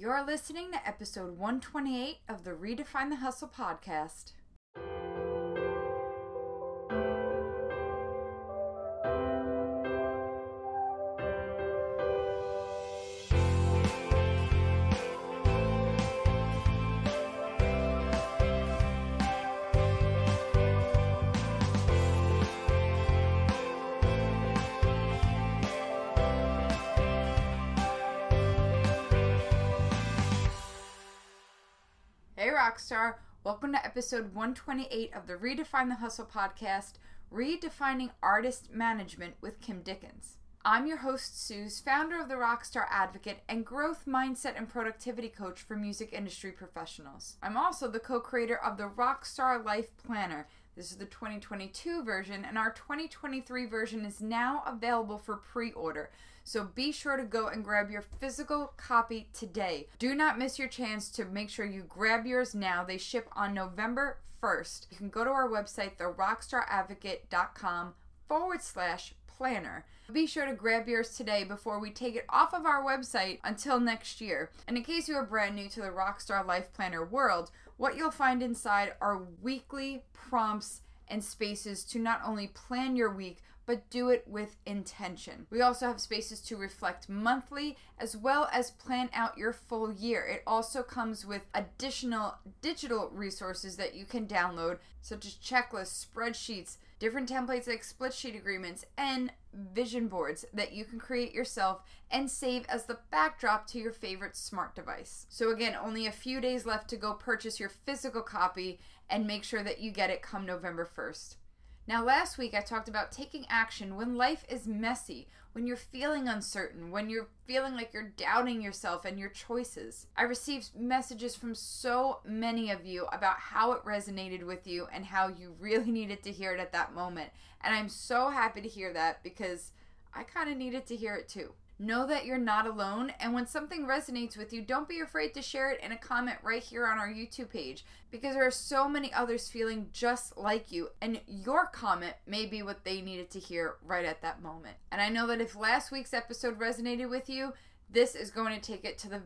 You're listening to episode 128 of the Redefine the Hustle podcast. Rockstar. Welcome to episode 128 of the Redefine the Hustle podcast, Redefining Artist Management with Kim Dickens. I'm your host, Suze, founder of the Rockstar Advocate and growth mindset and productivity coach for music industry professionals. I'm also the co creator of the Rockstar Life Planner. This is the 2022 version, and our 2023 version is now available for pre order. So be sure to go and grab your physical copy today. Do not miss your chance to make sure you grab yours now. They ship on November 1st. You can go to our website, therockstaradvocate.com forward slash planner. Be sure to grab yours today before we take it off of our website until next year. And in case you are brand new to the Rockstar Life Planner world, what you'll find inside are weekly prompts and spaces to not only plan your week, but do it with intention. We also have spaces to reflect monthly as well as plan out your full year. It also comes with additional digital resources that you can download, such as checklists, spreadsheets, different templates like split sheet agreements, and vision boards that you can create yourself and save as the backdrop to your favorite smart device. So, again, only a few days left to go purchase your physical copy and make sure that you get it come November 1st. Now, last week I talked about taking action when life is messy, when you're feeling uncertain, when you're feeling like you're doubting yourself and your choices. I received messages from so many of you about how it resonated with you and how you really needed to hear it at that moment. And I'm so happy to hear that because I kind of needed to hear it too. Know that you're not alone, and when something resonates with you, don't be afraid to share it in a comment right here on our YouTube page because there are so many others feeling just like you, and your comment may be what they needed to hear right at that moment. And I know that if last week's episode resonated with you, this is going to take it to the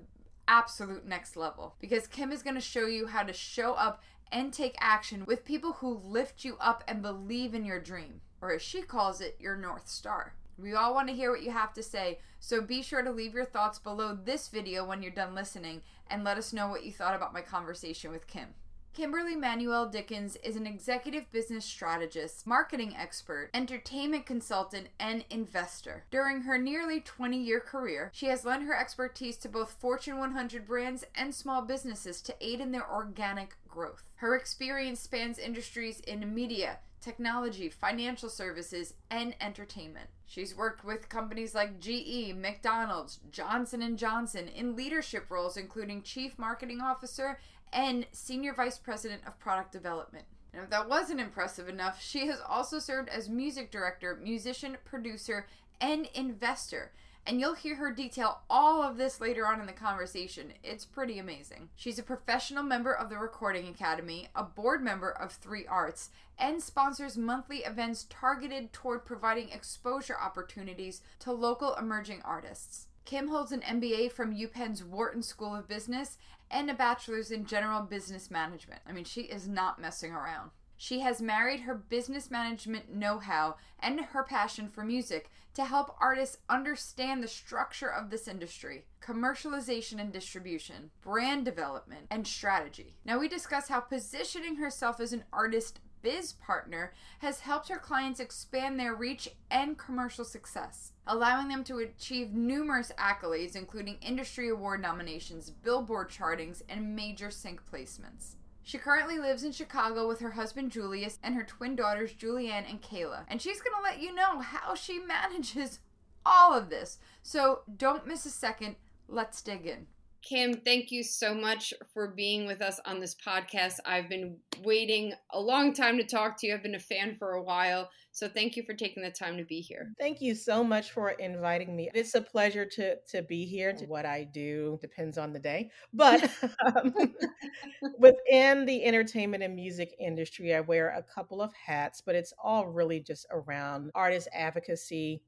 absolute next level because Kim is going to show you how to show up and take action with people who lift you up and believe in your dream, or as she calls it, your North Star. We all want to hear what you have to say, so be sure to leave your thoughts below this video when you're done listening and let us know what you thought about my conversation with Kim. Kimberly Manuel Dickens is an executive business strategist, marketing expert, entertainment consultant, and investor. During her nearly 20 year career, she has lent her expertise to both Fortune 100 brands and small businesses to aid in their organic growth. Her experience spans industries in media, technology, financial services, and entertainment. She's worked with companies like GE, McDonald's, Johnson & Johnson in leadership roles including Chief Marketing Officer and Senior Vice President of Product Development. And if that wasn't impressive enough, she has also served as music director, musician, producer, and investor. And you'll hear her detail all of this later on in the conversation. It's pretty amazing. She's a professional member of the Recording Academy, a board member of Three Arts, and sponsors monthly events targeted toward providing exposure opportunities to local emerging artists. Kim holds an MBA from UPenn's Wharton School of Business and a bachelor's in general business management. I mean, she is not messing around. She has married her business management know how and her passion for music to help artists understand the structure of this industry, commercialization and distribution, brand development, and strategy. Now, we discuss how positioning herself as an artist biz partner has helped her clients expand their reach and commercial success, allowing them to achieve numerous accolades, including industry award nominations, billboard chartings, and major sync placements. She currently lives in Chicago with her husband Julius and her twin daughters Julianne and Kayla. And she's going to let you know how she manages all of this. So don't miss a second. Let's dig in. Kim, thank you so much for being with us on this podcast. I've been waiting a long time to talk to you. I've been a fan for a while. So thank you for taking the time to be here. Thank you so much for inviting me. It's a pleasure to to be here. What I do depends on the day, but um, within the entertainment and music industry, I wear a couple of hats, but it's all really just around artist advocacy,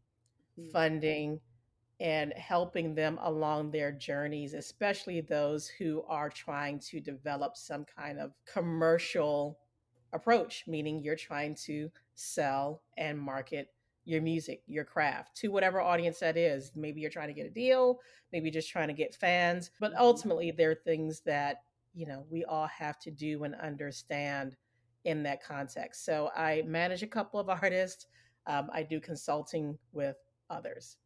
funding, and helping them along their journeys, especially those who are trying to develop some kind of commercial approach, meaning you're trying to sell and market your music, your craft to whatever audience that is. Maybe you're trying to get a deal, maybe just trying to get fans, but mm-hmm. ultimately there are things that, you know, we all have to do and understand in that context. So I manage a couple of artists. Um, I do consulting with others.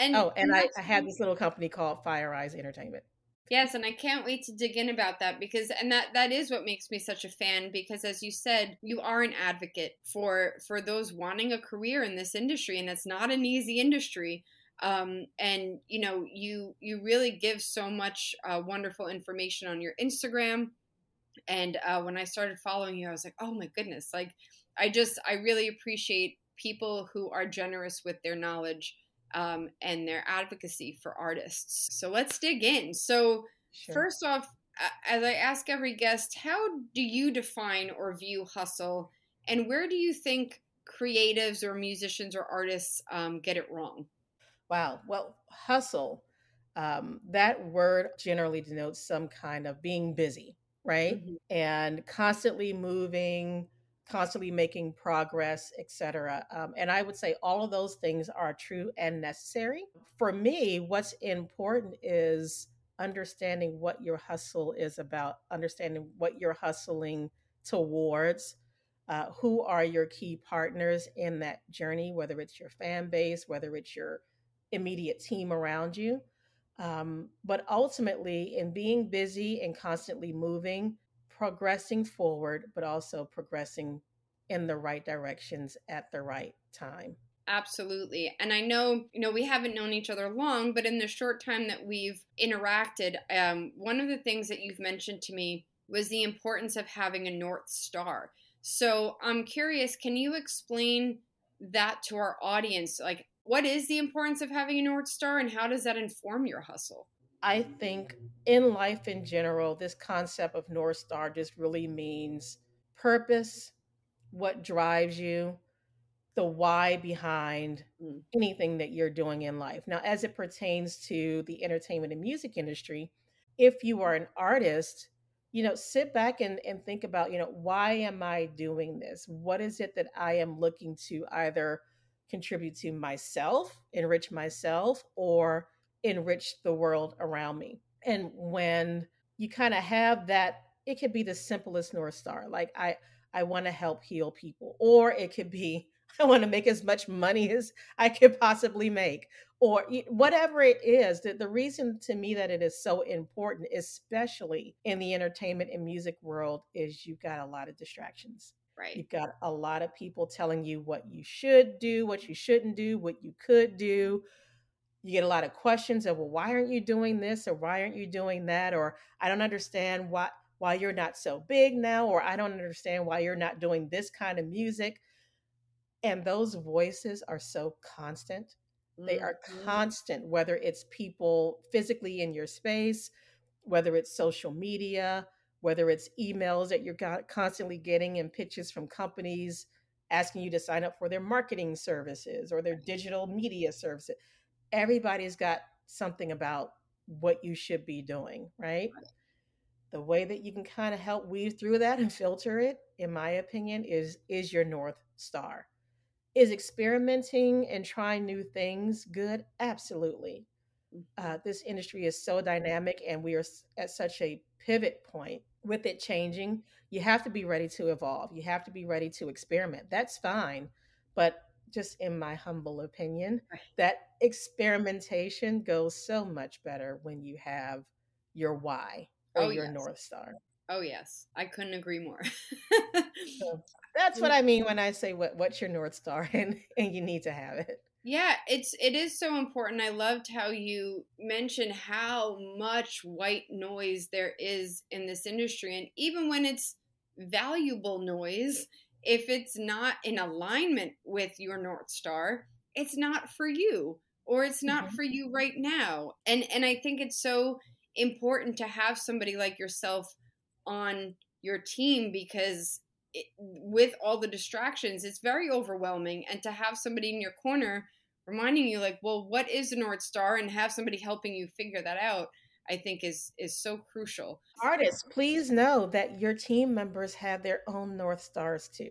And oh, and, I, I had this little company called Fire Eyes Entertainment. Yes, and I can't wait to dig in about that because and that that is what makes me such a fan because as you said, you are an advocate for for those wanting a career in this industry and it's not an easy industry. Um, and you know you you really give so much uh, wonderful information on your Instagram. And uh, when I started following you, I was like, oh my goodness! Like, I just I really appreciate people who are generous with their knowledge um, and their advocacy for artists. So let's dig in. So, sure. first off, as I ask every guest, how do you define or view hustle, and where do you think creatives or musicians or artists um, get it wrong? Wow. Well, hustle, um, that word generally denotes some kind of being busy, right? Mm-hmm. And constantly moving, constantly making progress, etc. Um, and I would say all of those things are true and necessary. For me, what's important is understanding what your hustle is about, understanding what you're hustling towards. Uh, who are your key partners in that journey, whether it's your fan base, whether it's your immediate team around you. Um, but ultimately, in being busy and constantly moving, progressing forward, but also progressing in the right directions at the right time. Absolutely. And I know, you know, we haven't known each other long, but in the short time that we've interacted, um, one of the things that you've mentioned to me was the importance of having a North Star. So I'm curious, can you explain that to our audience? Like, what is the importance of having a North Star and how does that inform your hustle? I think in life in general, this concept of North Star just really means purpose, what drives you, the why behind mm. anything that you're doing in life. Now, as it pertains to the entertainment and music industry, if you are an artist, you know, sit back and, and think about, you know, why am I doing this? What is it that I am looking to either contribute to myself, enrich myself, or enrich the world around me. And when you kind of have that, it could be the simplest North Star. Like I I want to help heal people. Or it could be I want to make as much money as I could possibly make. Or whatever it is, that the reason to me that it is so important, especially in the entertainment and music world, is you've got a lot of distractions. Right. You've got a lot of people telling you what you should do, what you shouldn't do, what you could do, you get a lot of questions of well why aren't you doing this or why aren't you doing that or i don't understand why why you're not so big now or i don't understand why you're not doing this kind of music and those voices are so constant mm-hmm. they are mm-hmm. constant whether it's people physically in your space whether it's social media whether it's emails that you're constantly getting and pitches from companies asking you to sign up for their marketing services or their digital media services everybody's got something about what you should be doing, right? The way that you can kind of help weave through that and filter it, in my opinion, is is your north star. Is experimenting and trying new things good? Absolutely. Mm. Uh, this industry is so dynamic, and we are at such a pivot point with it changing. You have to be ready to evolve. You have to be ready to experiment. That's fine, but just in my humble opinion, that experimentation goes so much better when you have your why or oh, your yes. North Star. Oh yes, I couldn't agree more. so that's what I mean when I say what what's your North Star and and you need to have it. Yeah, it's it is so important. I loved how you mentioned how much white noise there is in this industry and even when it's valuable noise, if it's not in alignment with your North Star, it's not for you or it's not mm-hmm. for you right now. And and I think it's so important to have somebody like yourself on your team because it, with all the distractions, it's very overwhelming and to have somebody in your corner reminding you like, well, what is the North Star and have somebody helping you figure that out. I think is is so crucial. Artists, please know that your team members have their own North Stars too.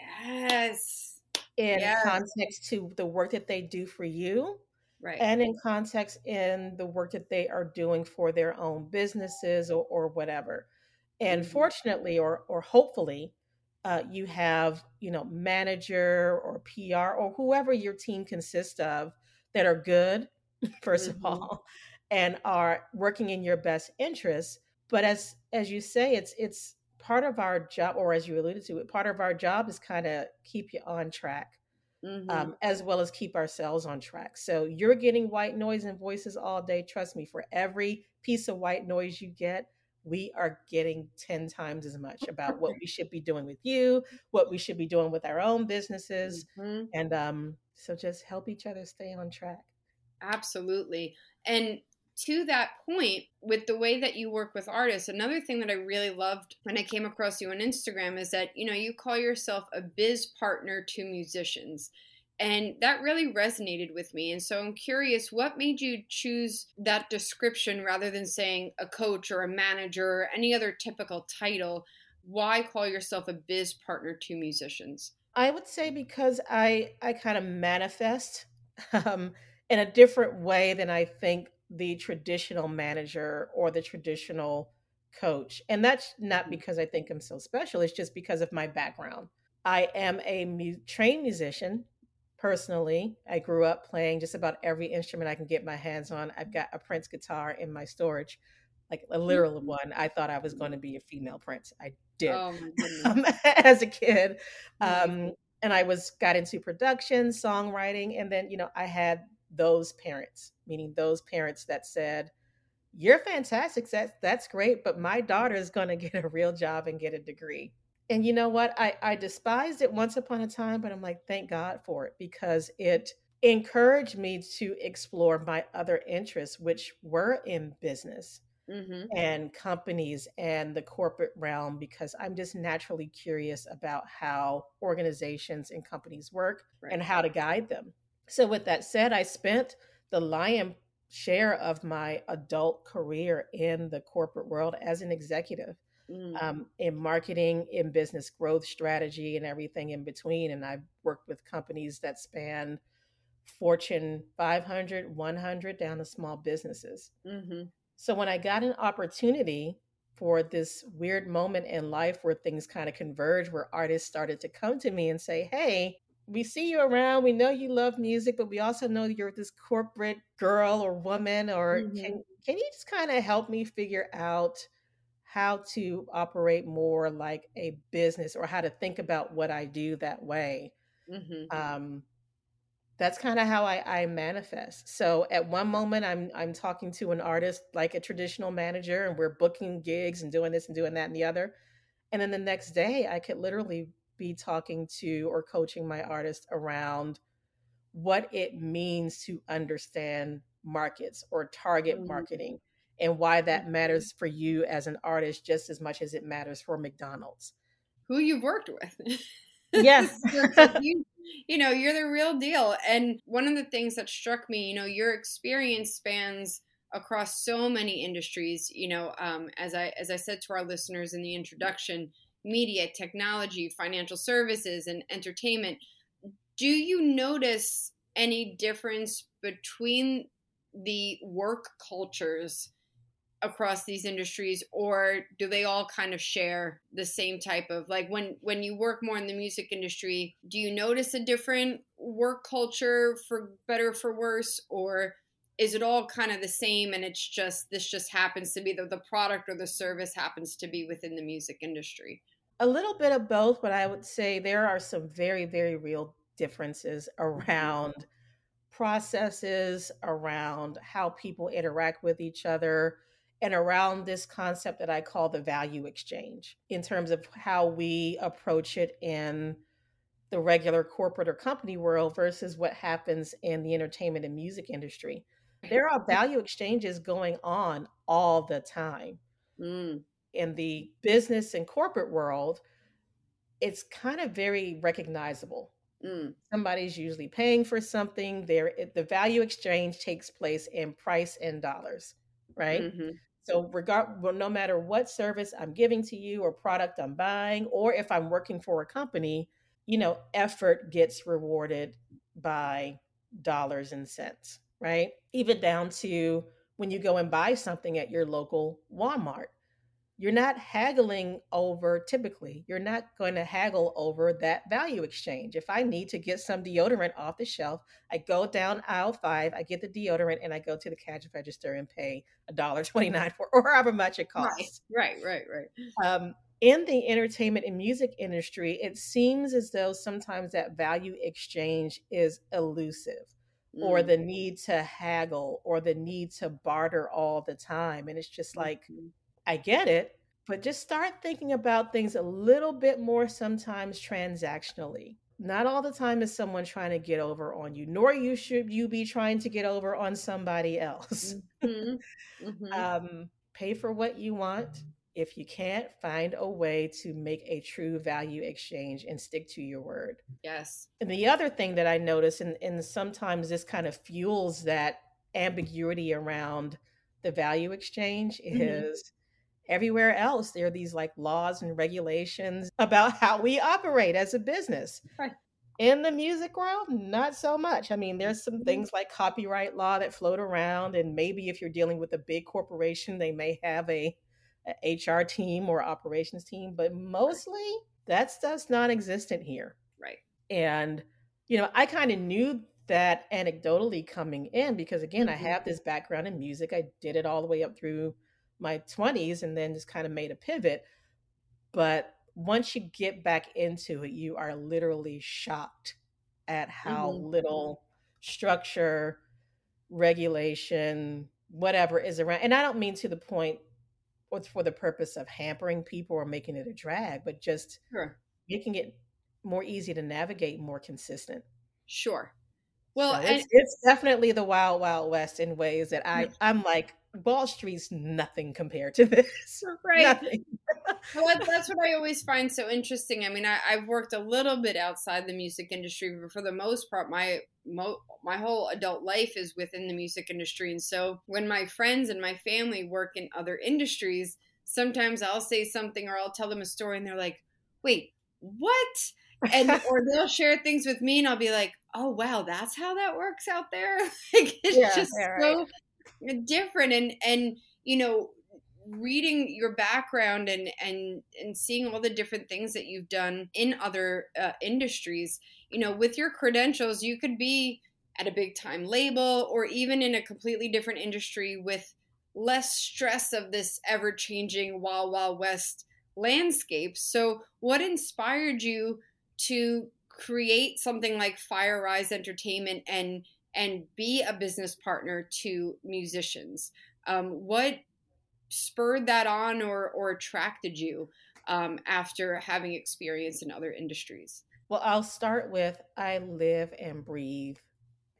Yes. In yes. context to the work that they do for you. Right. And in context in the work that they are doing for their own businesses or, or whatever. And mm-hmm. fortunately or or hopefully, uh, you have you know manager or PR or whoever your team consists of that are good 1st mm-hmm. of all and are working in your best interest but as as you say it's it's part of our job or as you alluded to it part of our job is kind of keep you on track mm-hmm. um, as well as keep ourselves on track so you're getting white noise and voices all day trust me for every piece of white noise you get we are getting 10 times as much about what we should be doing with you, what we should be doing with our own businesses. Mm-hmm. And um, so just help each other stay on track. Absolutely. And to that point, with the way that you work with artists, another thing that I really loved when I came across you on Instagram is that, you know, you call yourself a biz partner to musicians. And that really resonated with me. And so I'm curious, what made you choose that description rather than saying a coach or a manager or any other typical title? Why call yourself a biz partner to musicians? I would say because I I kind of manifest um, in a different way than I think the traditional manager or the traditional coach. And that's not mm. because I think I'm so special. It's just because of my background. I am a mu- trained musician personally. I grew up playing just about every instrument I can get my hands on. I've got a Prince guitar in my storage, like a literal mm-hmm. one. I thought I was going to be a female Prince. I did oh as a kid. Um, and I was got into production, songwriting, and then you know I had those parents, meaning those parents that said, "You're fantastic. That's that's great, but my daughter is going to get a real job and get a degree." and you know what? I, I despised it once upon a time, but I'm like, thank God for it because it encouraged me to explore my other interests, which were in business mm-hmm. and companies and the corporate realm, because I'm just naturally curious about how organizations and companies work right. and how to guide them. So, with that said, I spent the lion share of my adult career in the corporate world as an executive mm. um, in marketing, in business growth strategy, and everything in between. And I've worked with companies that span Fortune 500, 100 down to small businesses. Mm-hmm. So when I got an opportunity for this weird moment in life where things kind of converge, where artists started to come to me and say, Hey, we see you around. We know you love music, but we also know you're this corporate girl or woman. Or mm-hmm. can can you just kind of help me figure out how to operate more like a business or how to think about what I do that way. Mm-hmm. Um, that's kind of how I, I, manifest. So at one moment I'm I'm talking to an artist like a traditional manager and we're booking gigs and doing this and doing that and the other. And then the next day I could literally be talking to or coaching my artist around what it means to understand markets or target mm-hmm. marketing and why that mm-hmm. matters for you as an artist just as much as it matters for McDonald's. Who you've worked with. Yes. you, you know, you're the real deal. And one of the things that struck me, you know, your experience spans across so many industries, you know, um, as I as I said to our listeners in the introduction, media, technology, financial services, and entertainment. Do you notice any difference between the work cultures across these industries or do they all kind of share the same type of like when when you work more in the music industry do you notice a different work culture for better for worse or is it all kind of the same and it's just this just happens to be the, the product or the service happens to be within the music industry a little bit of both but i would say there are some very very real differences mm-hmm. around processes around how people interact with each other and around this concept that I call the value exchange in terms of how we approach it in the regular corporate or company world versus what happens in the entertainment and music industry. There are value exchanges going on all the time. Mm. In the business and corporate world, it's kind of very recognizable. Mm. Somebody's usually paying for something. There, the value exchange takes place in price and dollars, right? Mm-hmm. So, regard well, no matter what service I'm giving to you or product I'm buying, or if I'm working for a company, you know, effort gets rewarded by dollars and cents, right? Even down to when you go and buy something at your local Walmart you're not haggling over typically you're not going to haggle over that value exchange if i need to get some deodorant off the shelf i go down aisle five i get the deodorant and i go to the cash register and pay a dollar 29 for or however much it costs right right right, right. Um, in the entertainment and music industry it seems as though sometimes that value exchange is elusive or mm. the need to haggle or the need to barter all the time and it's just like mm-hmm I get it, but just start thinking about things a little bit more sometimes transactionally. Not all the time is someone trying to get over on you, nor you should you be trying to get over on somebody else. Mm-hmm. Mm-hmm. um, pay for what you want. If you can't, find a way to make a true value exchange and stick to your word. Yes. And the other thing that I notice, and, and sometimes this kind of fuels that ambiguity around the value exchange, mm-hmm. is everywhere else there are these like laws and regulations about how we operate as a business right. in the music world not so much i mean there's some mm-hmm. things like copyright law that float around and maybe if you're dealing with a big corporation they may have a, a hr team or operations team but mostly that stuff's non-existent here right and you know i kind of knew that anecdotally coming in because again mm-hmm. i have this background in music i did it all the way up through my 20s and then just kind of made a pivot. But once you get back into it, you are literally shocked at how mm-hmm. little structure, regulation, whatever is around. And I don't mean to the point or for the purpose of hampering people or making it a drag, but just sure. making it more easy to navigate, more consistent. Sure. Well, so it's, it's, definitely the wild, wild west in ways that I, I'm like, Wall Street's nothing compared to this. Right. Well, that's what I always find so interesting. I mean, I, have worked a little bit outside the music industry, but for the most part, my mo- my whole adult life is within the music industry. And so, when my friends and my family work in other industries, sometimes I'll say something or I'll tell them a story, and they're like, "Wait, what?" and or they'll share things with me, and I'll be like, "Oh wow, that's how that works out there." like it's yeah, just yeah, so right different and and you know reading your background and and and seeing all the different things that you've done in other uh, industries you know with your credentials you could be at a big time label or even in a completely different industry with less stress of this ever changing wild wild west landscape. So what inspired you to create something like fire rise entertainment and and be a business partner to musicians. Um, what spurred that on or, or attracted you um, after having experience in other industries? Well, I'll start with I live and breathe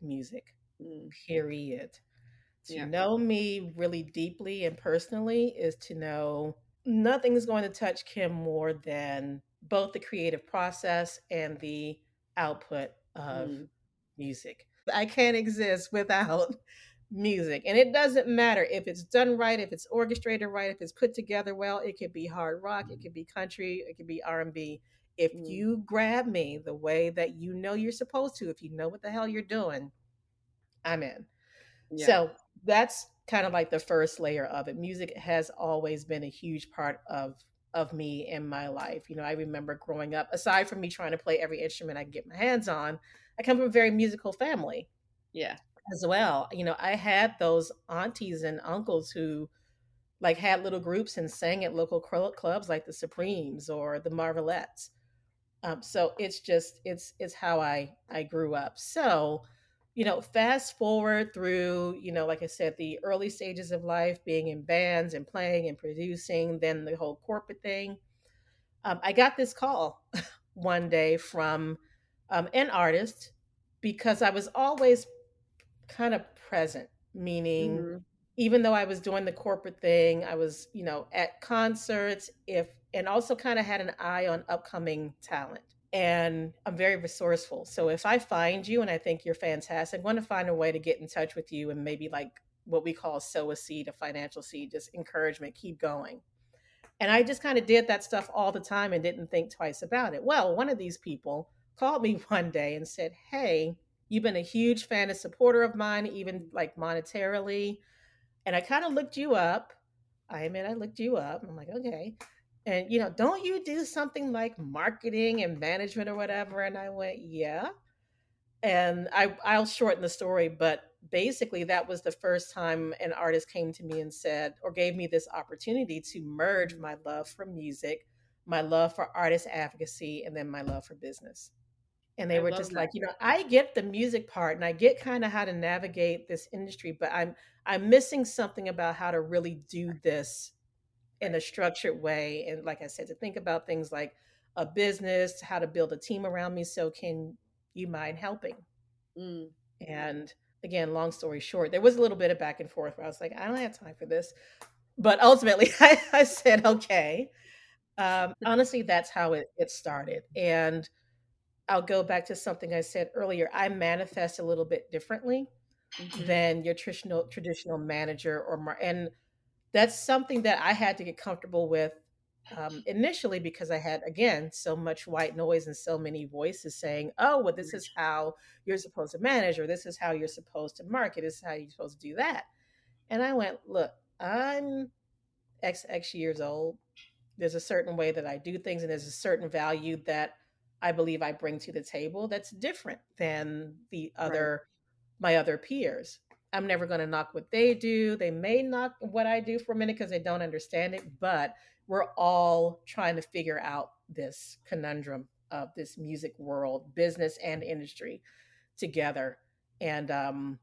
music, mm. period. To yeah. know me really deeply and personally is to know nothing is going to touch Kim more than both the creative process and the output of mm. music. I can't exist without music. And it doesn't matter if it's done right, if it's orchestrated right, if it's put together well, it could be hard rock, it could be country, it could be R&B. If mm. you grab me the way that you know you're supposed to, if you know what the hell you're doing, I'm in. Yeah. So that's kind of like the first layer of it. Music has always been a huge part of of me in my life. You know, I remember growing up, aside from me trying to play every instrument I could get my hands on, I come from a very musical family. Yeah. As well. You know, I had those aunties and uncles who like had little groups and sang at local clubs like the Supremes or the Marvelettes. Um, so it's just it's it's how I I grew up. So, you know, fast forward through, you know, like I said, the early stages of life, being in bands and playing and producing, then the whole corporate thing. Um, I got this call one day from um, an artist because I was always kind of present, meaning mm-hmm. even though I was doing the corporate thing, I was, you know, at concerts, if, and also kind of had an eye on upcoming talent. And I'm very resourceful. So if I find you and I think you're fantastic, I want to find a way to get in touch with you and maybe like what we call sow a seed, a financial seed, just encouragement, keep going. And I just kind of did that stuff all the time and didn't think twice about it. Well, one of these people called me one day and said, Hey, you've been a huge fan and supporter of mine, even like monetarily. And I kind of looked you up. I admit I looked you up. I'm like, okay and you know don't you do something like marketing and management or whatever? And i went yeah. And i i'll shorten the story but basically that was the first time an artist came to me and said or gave me this opportunity to merge my love for music my love for artist advocacy and then my love for business. And they I were just that. like you know i get the music part and i get kind of how to navigate this industry but i'm i'm missing something about how to really do this in a structured way. And like I said, to think about things like a business, how to build a team around me. So, can you mind helping? Mm. And again, long story short, there was a little bit of back and forth where I was like, I don't have time for this. But ultimately, I, I said, okay. Um, honestly, that's how it, it started. And I'll go back to something I said earlier. I manifest a little bit differently mm-hmm. than your traditional traditional manager or mar- and that's something that I had to get comfortable with um, initially because I had, again, so much white noise and so many voices saying, oh, well, this is how you're supposed to manage, or this is how you're supposed to market, this is how you're supposed to do that. And I went, look, I'm XX years old. There's a certain way that I do things, and there's a certain value that I believe I bring to the table that's different than the other right. my other peers. I'm never going to knock what they do. They may knock what I do for a minute because they don't understand it, but we're all trying to figure out this conundrum of this music world, business and industry together. And um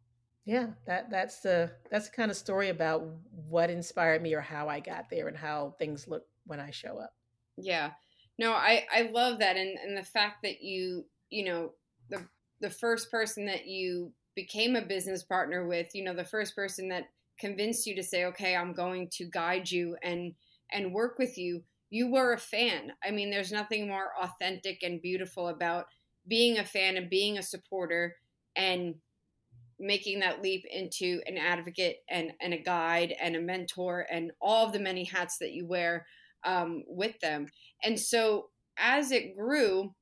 yeah, that that's the that's the kind of story about what inspired me or how I got there and how things look when I show up. Yeah. No, I I love that and and the fact that you, you know, the the first person that you became a business partner with, you know, the first person that convinced you to say, okay, I'm going to guide you and and work with you, you were a fan. I mean, there's nothing more authentic and beautiful about being a fan and being a supporter and making that leap into an advocate and, and a guide and a mentor and all of the many hats that you wear um, with them. And so as it grew,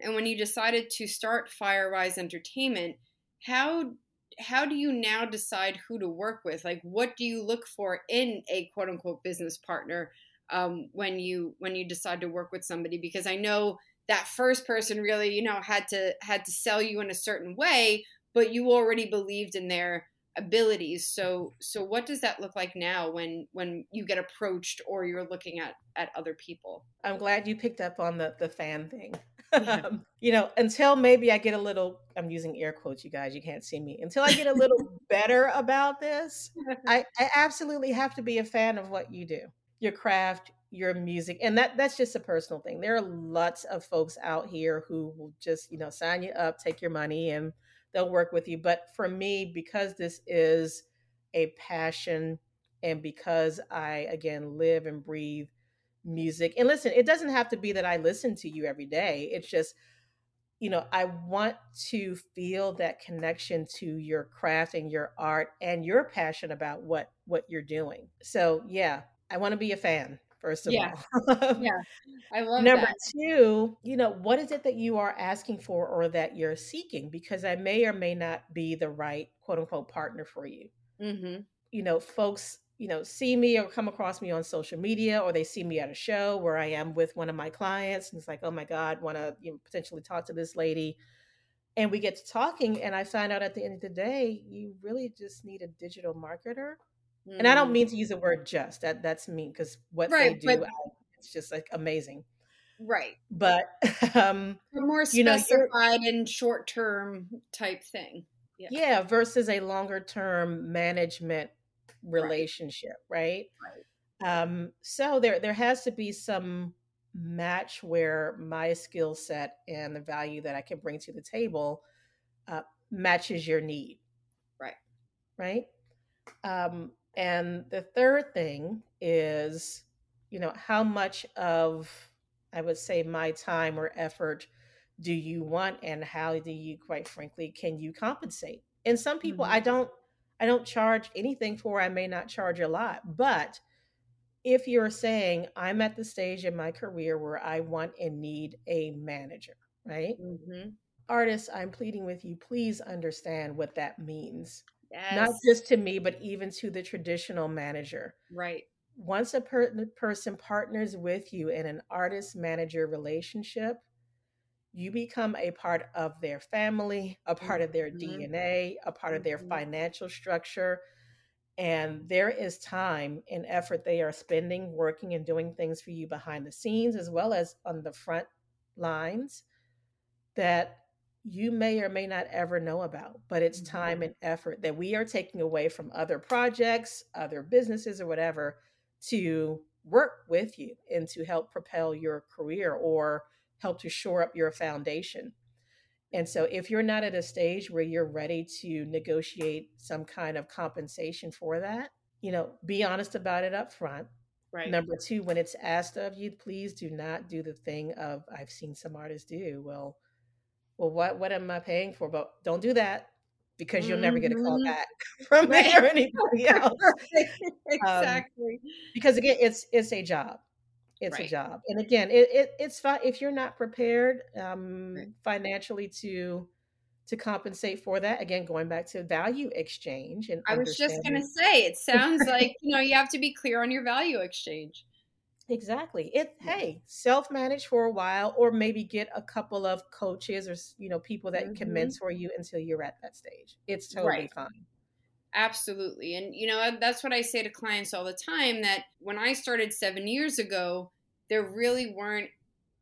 and when you decided to start Firewise Entertainment, how how do you now decide who to work with? Like what do you look for in a quote unquote business partner um, when you when you decide to work with somebody? Because i know that first person really you know had to had to sell you in a certain way but you already believed in their abilities. So so what does that look like now when when you get approached or you're looking at at other people? I'm glad you picked up on the the fan thing um, you know, until maybe I get a little, I'm using air quotes, you guys, you can't see me, until I get a little better about this, I, I absolutely have to be a fan of what you do, your craft, your music. And that that's just a personal thing. There are lots of folks out here who will just, you know, sign you up, take your money, and they'll work with you. But for me, because this is a passion and because I, again, live and breathe music. And listen, it doesn't have to be that I listen to you every day. It's just, you know, I want to feel that connection to your craft and your art and your passion about what what you're doing. So, yeah, I want to be a fan first of yeah. all. yeah. I love Number that. two, you know, what is it that you are asking for or that you're seeking? Because I may or may not be the right quote unquote partner for you. Mm-hmm. You know, folks you know, see me or come across me on social media, or they see me at a show where I am with one of my clients, and it's like, oh my God, want to you know, potentially talk to this lady. And we get to talking, and I find out at the end of the day, you really just need a digital marketer. Mm. And I don't mean to use the word just. That that's mean because what right, they do, but, it's just like amazing. Right. But um, more specified you know, and short term type thing. Yeah. yeah, versus a longer term management relationship, right? right? Um, so there there has to be some match where my skill set and the value that I can bring to the table uh, matches your need. Right. Right. Um, and the third thing is, you know, how much of I would say, my time or effort do you want and how do you quite frankly can you compensate and some people mm-hmm. i don't i don't charge anything for i may not charge a lot but if you're saying i'm at the stage in my career where i want and need a manager right mm-hmm. artists i'm pleading with you please understand what that means yes. not just to me but even to the traditional manager right once a per- person partners with you in an artist manager relationship you become a part of their family, a part of their mm-hmm. DNA, a part of their mm-hmm. financial structure. And there is time and effort they are spending working and doing things for you behind the scenes as well as on the front lines that you may or may not ever know about. But it's time mm-hmm. and effort that we are taking away from other projects, other businesses, or whatever to work with you and to help propel your career or help to shore up your foundation. And so, if you're not at a stage where you're ready to negotiate some kind of compensation for that, you know, be honest about it up front. Right. Number two, when it's asked of you, please do not do the thing of I've seen some artists do. Well, well, what what am I paying for? But don't do that because you'll mm-hmm. never get a call mm-hmm. back from right. me or anybody else. Um, exactly. Um, because again, it's it's a job it's right. a job and again it, it it's fine if you're not prepared um right. financially to to compensate for that again going back to value exchange and i was just going to say it sounds like you know you have to be clear on your value exchange exactly it yeah. hey self-manage for a while or maybe get a couple of coaches or you know people that mm-hmm. can mentor you until you're at that stage it's totally right. fine Absolutely. And, you know, that's what I say to clients all the time that when I started seven years ago, there really weren't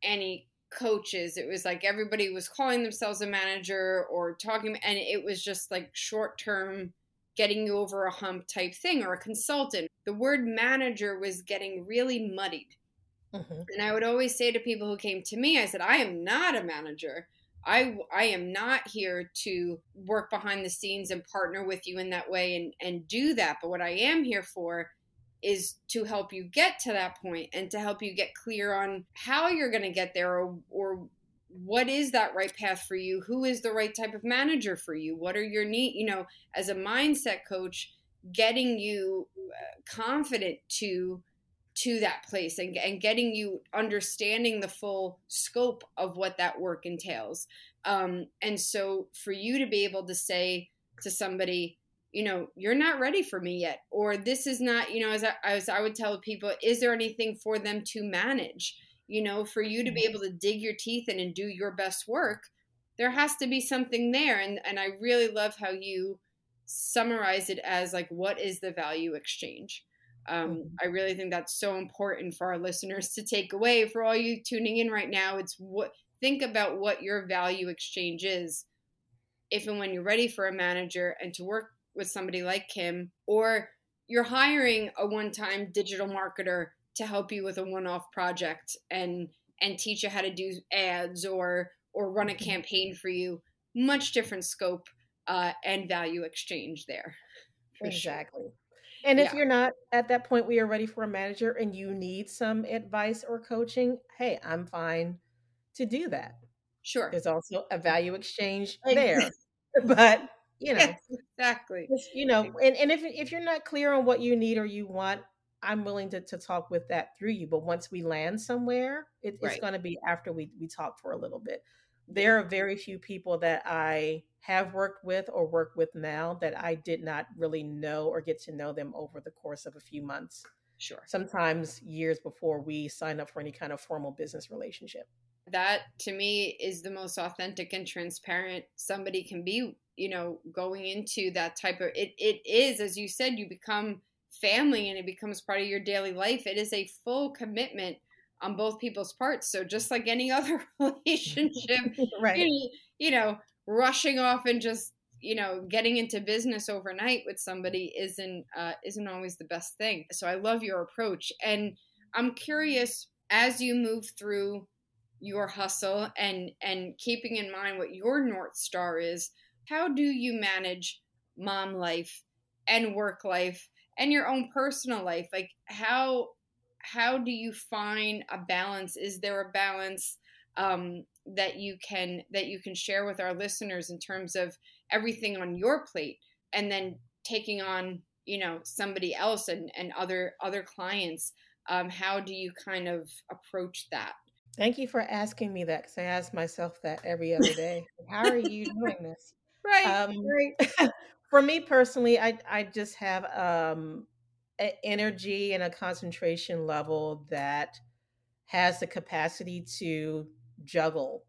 any coaches. It was like everybody was calling themselves a manager or talking, and it was just like short term getting you over a hump type thing or a consultant. The word manager was getting really muddied. Mm-hmm. And I would always say to people who came to me, I said, I am not a manager. I I am not here to work behind the scenes and partner with you in that way and and do that. But what I am here for is to help you get to that point and to help you get clear on how you're going to get there or, or what is that right path for you who is the right type of manager for you what are your need you know as a mindset coach getting you uh, confident to to that place and, and getting you understanding the full scope of what that work entails. Um, and so for you to be able to say to somebody, you know, you're not ready for me yet, or this is not, you know, as I, as I would tell people, is there anything for them to manage? You know, for you to be mm-hmm. able to dig your teeth in and do your best work, there has to be something there. And, and I really love how you summarize it as like, what is the value exchange? Um, mm-hmm. I really think that's so important for our listeners to take away. For all you tuning in right now, it's what think about what your value exchange is if and when you're ready for a manager and to work with somebody like Kim, or you're hiring a one-time digital marketer to help you with a one-off project and and teach you how to do ads or or run a mm-hmm. campaign for you. Much different scope uh, and value exchange there. Exactly. Sure. And if yeah. you're not at that point where you're ready for a manager and you need some advice or coaching, hey, I'm fine to do that. Sure. There's also a value exchange there. but, you know, yes, exactly. You know, and, and if if you're not clear on what you need or you want, I'm willing to, to talk with that through you. But once we land somewhere, it, right. it's going to be after we, we talk for a little bit. There are very few people that I have worked with or work with now that I did not really know or get to know them over the course of a few months. Sure. Sometimes years before we sign up for any kind of formal business relationship. That to me is the most authentic and transparent somebody can be, you know, going into that type of it it is as you said you become family and it becomes part of your daily life. It is a full commitment on both people's parts. So just like any other relationship, right. you, you know, rushing off and just you know getting into business overnight with somebody isn't uh, isn't always the best thing so i love your approach and i'm curious as you move through your hustle and and keeping in mind what your north star is how do you manage mom life and work life and your own personal life like how how do you find a balance? Is there a balance um, that you can that you can share with our listeners in terms of everything on your plate, and then taking on you know somebody else and and other other clients? Um, how do you kind of approach that? Thank you for asking me that because I ask myself that every other day. How are you doing this? Right. Um, right. for me personally, I I just have um, an energy and a concentration level that has the capacity to juggle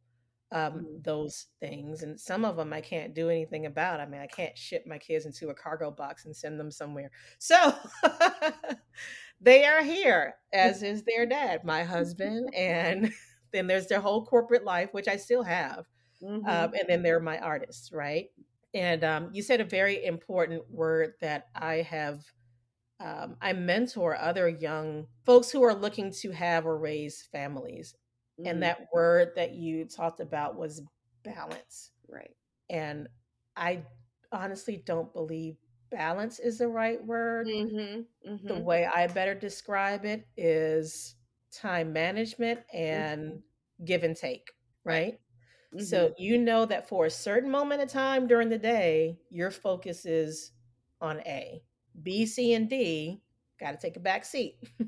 um, mm-hmm. those things. And some of them I can't do anything about. I mean, I can't ship my kids into a cargo box and send them somewhere. So they are here, as is their dad, my husband. And then there's their whole corporate life, which I still have. Mm-hmm. Um, and then they're my artists, right? And um, you said a very important word that I have. Um, I mentor other young folks who are looking to have or raise families. Mm-hmm. And that word that you talked about was balance. Right. And I honestly don't believe balance is the right word. Mm-hmm. Mm-hmm. The way I better describe it is time management and mm-hmm. give and take, right? Mm-hmm. So you know that for a certain moment of time during the day, your focus is on A. B, C, and D got to take a back seat.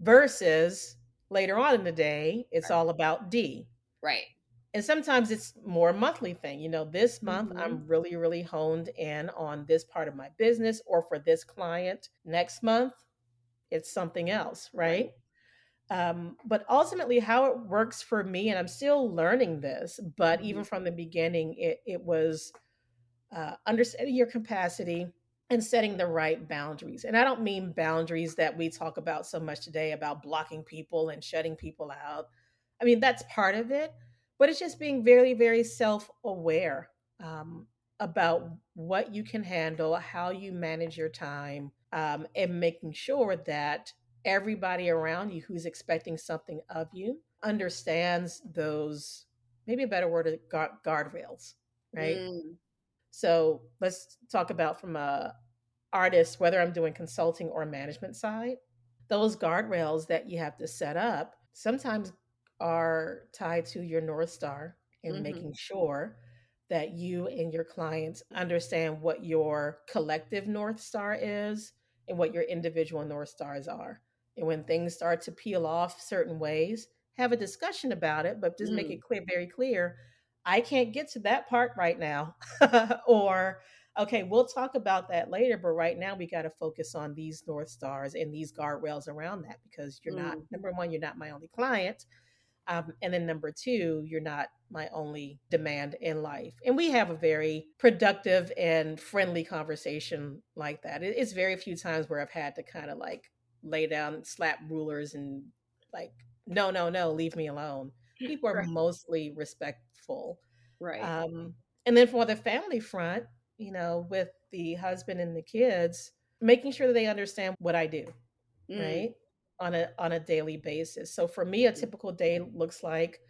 Versus later on in the day, it's right. all about D. Right. And sometimes it's more monthly thing. You know, this month mm-hmm. I'm really, really honed in on this part of my business or for this client. Next month, it's something else, right? right. Um, but ultimately, how it works for me, and I'm still learning this, but mm-hmm. even from the beginning, it, it was uh, understanding your capacity and setting the right boundaries. And I don't mean boundaries that we talk about so much today about blocking people and shutting people out. I mean, that's part of it, but it's just being very, very self aware um, about what you can handle, how you manage your time, um, and making sure that everybody around you who's expecting something of you understands those maybe a better word guard, guardrails right mm. So let's talk about from a artist whether i'm doing consulting or management side those guardrails that you have to set up sometimes are tied to your north star and mm-hmm. making sure that you and your clients understand what your collective north star is and what your individual north stars are and when things start to peel off certain ways, have a discussion about it, but just mm. make it clear, very clear. I can't get to that part right now. or, okay, we'll talk about that later, but right now we got to focus on these North Stars and these guardrails around that because you're mm. not, number one, you're not my only client. Um, and then number two, you're not my only demand in life. And we have a very productive and friendly conversation like that. It's very few times where I've had to kind of like lay down, slap rulers, and like, no, no, no, leave me alone. People are right. mostly respectful. Right. Um, and then for the family front, you know, with the husband and the kids, making sure that they understand what I do, mm. right? On a on a daily basis. So for me, a mm. typical day looks like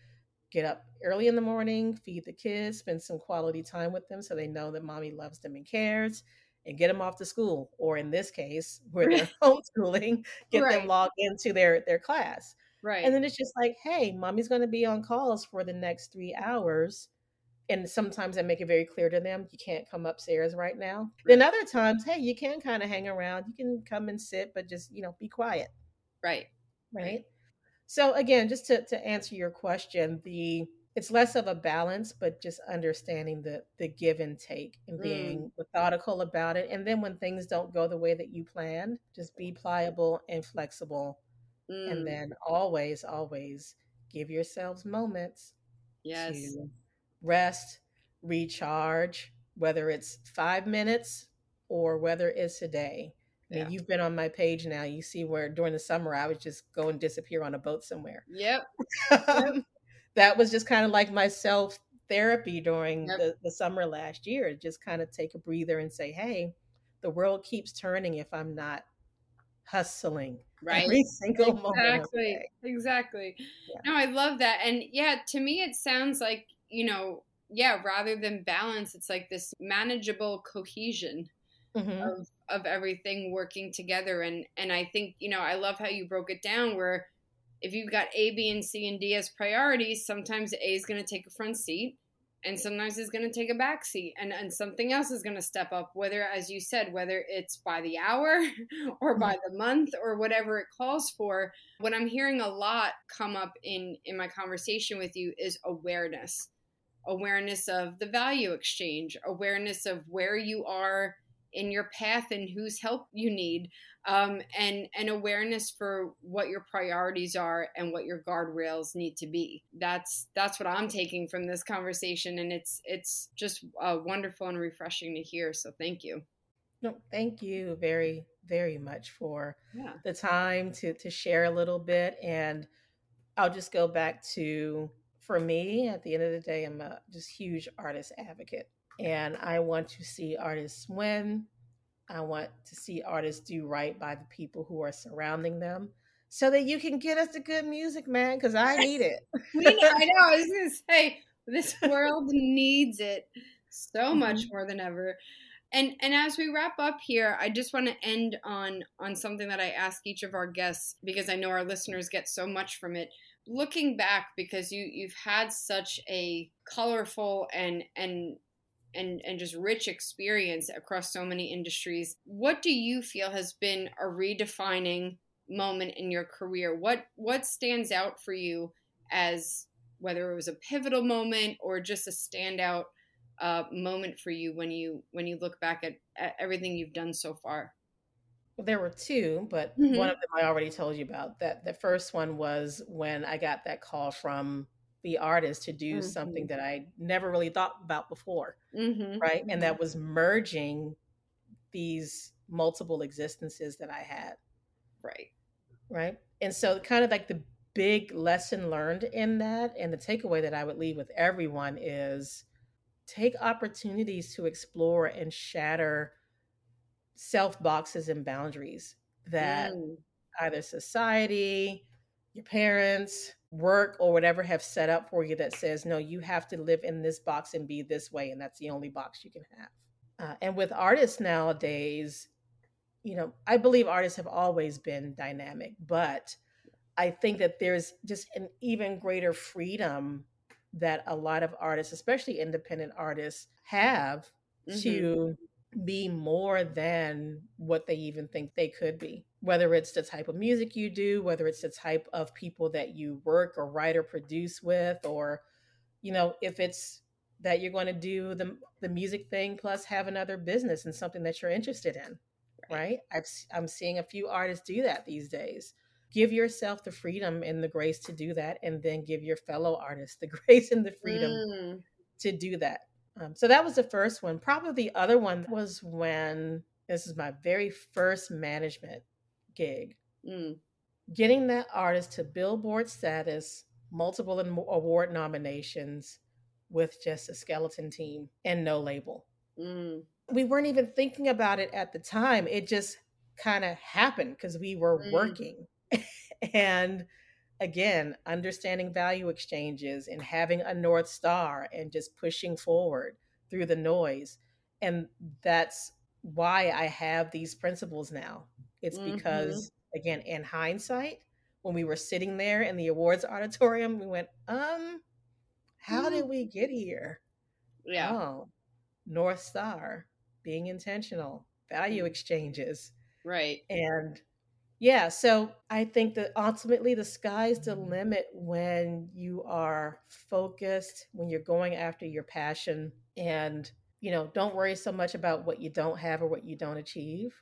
get up early in the morning, feed the kids, spend some quality time with them so they know that mommy loves them and cares and get them off to school, or in this case, where they're homeschooling, get right. them logged into their their class. Right. And then it's just like, hey, mommy's going to be on calls for the next three hours. And sometimes I make it very clear to them, you can't come upstairs right now. Right. Then other times, hey, you can kind of hang around. You can come and sit, but just, you know, be quiet. Right. Right. right. So again, just to, to answer your question, the it's less of a balance but just understanding the the give and take and being mm. methodical about it and then when things don't go the way that you planned just be pliable and flexible mm. and then always always give yourselves moments yes to rest recharge whether it's five minutes or whether it's a day I mean, yeah. you've been on my page now. You see where during the summer I would just go and disappear on a boat somewhere. Yep. yep that was just kind of like my self therapy during yep. the, the summer last year. Just kind of take a breather and say, hey, the world keeps turning if I'm not hustling right every single exactly. moment. Exactly. Exactly. Yeah. No, I love that. And yeah, to me it sounds like, you know, yeah, rather than balance, it's like this manageable cohesion mm-hmm. of of everything working together and and I think you know I love how you broke it down where if you've got A, B, and C and D as priorities, sometimes A is going to take a front seat and sometimes it's going to take a back seat and, and something else is going to step up whether as you said whether it's by the hour or by mm-hmm. the month or whatever it calls for what i'm hearing a lot come up in in my conversation with you is awareness. Awareness of the value exchange awareness of where you are in your path and whose help you need um, and and awareness for what your priorities are and what your guardrails need to be. That's that's what i'm taking from this conversation and it's it's just uh, wonderful and refreshing to hear so thank you. No thank you very very much for yeah. the time to to share a little bit and i'll just go back to for me at the end of the day i'm a just huge artist advocate and I want to see artists win. I want to see artists do right by the people who are surrounding them so that you can get us the good music, man, because I need it. we, I know. I was going to say, this world needs it so much mm-hmm. more than ever. And and as we wrap up here, I just want to end on on something that I ask each of our guests because I know our listeners get so much from it. Looking back, because you you've had such a colorful and and and and just rich experience across so many industries. What do you feel has been a redefining moment in your career? What what stands out for you as whether it was a pivotal moment or just a standout uh, moment for you when you when you look back at, at everything you've done so far? Well, there were two, but mm-hmm. one of them I already told you about. That the first one was when I got that call from the artist to do mm-hmm. something that I never really thought about before. Mm-hmm. Right. And mm-hmm. that was merging these multiple existences that I had. Right. Right. And so, kind of like the big lesson learned in that, and the takeaway that I would leave with everyone is take opportunities to explore and shatter self boxes and boundaries that mm. either society, your parents, work or whatever have set up for you that says no you have to live in this box and be this way and that's the only box you can have uh, and with artists nowadays you know i believe artists have always been dynamic but i think that there's just an even greater freedom that a lot of artists especially independent artists have mm-hmm. to be more than what they even think they could be whether it's the type of music you do, whether it's the type of people that you work or write or produce with, or, you know, if it's that you're going to do the, the music thing plus have another business and something that you're interested in, right? I've, I'm seeing a few artists do that these days. Give yourself the freedom and the grace to do that, and then give your fellow artists the grace and the freedom mm. to do that. Um, so that was the first one. Probably the other one was when this is my very first management gig. Mm. Getting that artist to Billboard status, multiple award nominations with just a skeleton team and no label. Mm. We weren't even thinking about it at the time. It just kind of happened because we were mm. working. and again, understanding value exchanges and having a North Star and just pushing forward through the noise. And that's why I have these principles now. It's mm-hmm. because, again, in hindsight, when we were sitting there in the awards auditorium, we went, um, how mm-hmm. did we get here? Yeah. Oh, North Star, being intentional, value mm. exchanges. Right. And yeah, so I think that ultimately the sky's the limit when you are focused, when you're going after your passion, and you know, don't worry so much about what you don't have or what you don't achieve.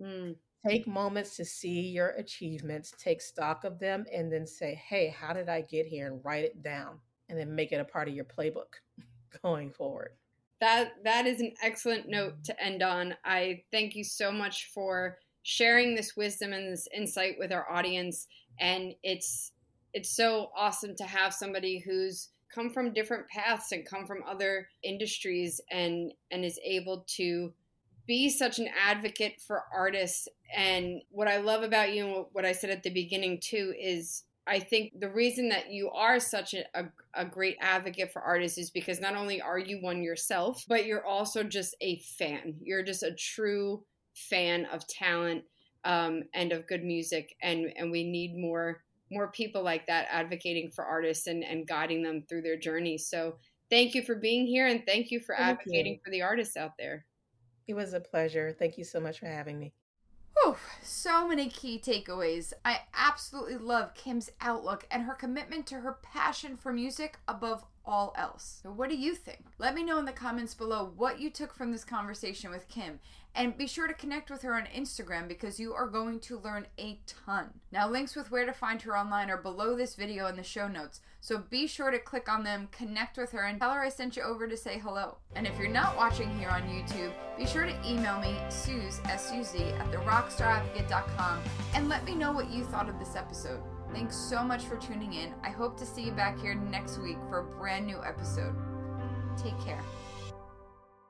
Mm take moments to see your achievements, take stock of them, and then say, hey, how did I get here? And write it down and then make it a part of your playbook going forward. That that is an excellent note to end on. I thank you so much for sharing this wisdom and this insight with our audience. And it's it's so awesome to have somebody who's come from different paths and come from other industries and and is able to be such an advocate for artists. And what I love about you and what I said at the beginning too is I think the reason that you are such a, a, a, great advocate for artists is because not only are you one yourself, but you're also just a fan. You're just a true fan of talent um, and of good music, and and we need more more people like that advocating for artists and and guiding them through their journey. So thank you for being here, and thank you for thank advocating you. for the artists out there. It was a pleasure. Thank you so much for having me. Whew, so many key takeaways. I absolutely love Kim's outlook and her commitment to her passion for music above all else. So what do you think? Let me know in the comments below what you took from this conversation with Kim. And be sure to connect with her on Instagram because you are going to learn a ton. Now, links with where to find her online are below this video in the show notes. So be sure to click on them, connect with her, and tell her I sent you over to say hello. And if you're not watching here on YouTube, be sure to email me, Suze, S-U-Z, at therockstaradvocate.com and let me know what you thought of this episode. Thanks so much for tuning in. I hope to see you back here next week for a brand new episode. Take care.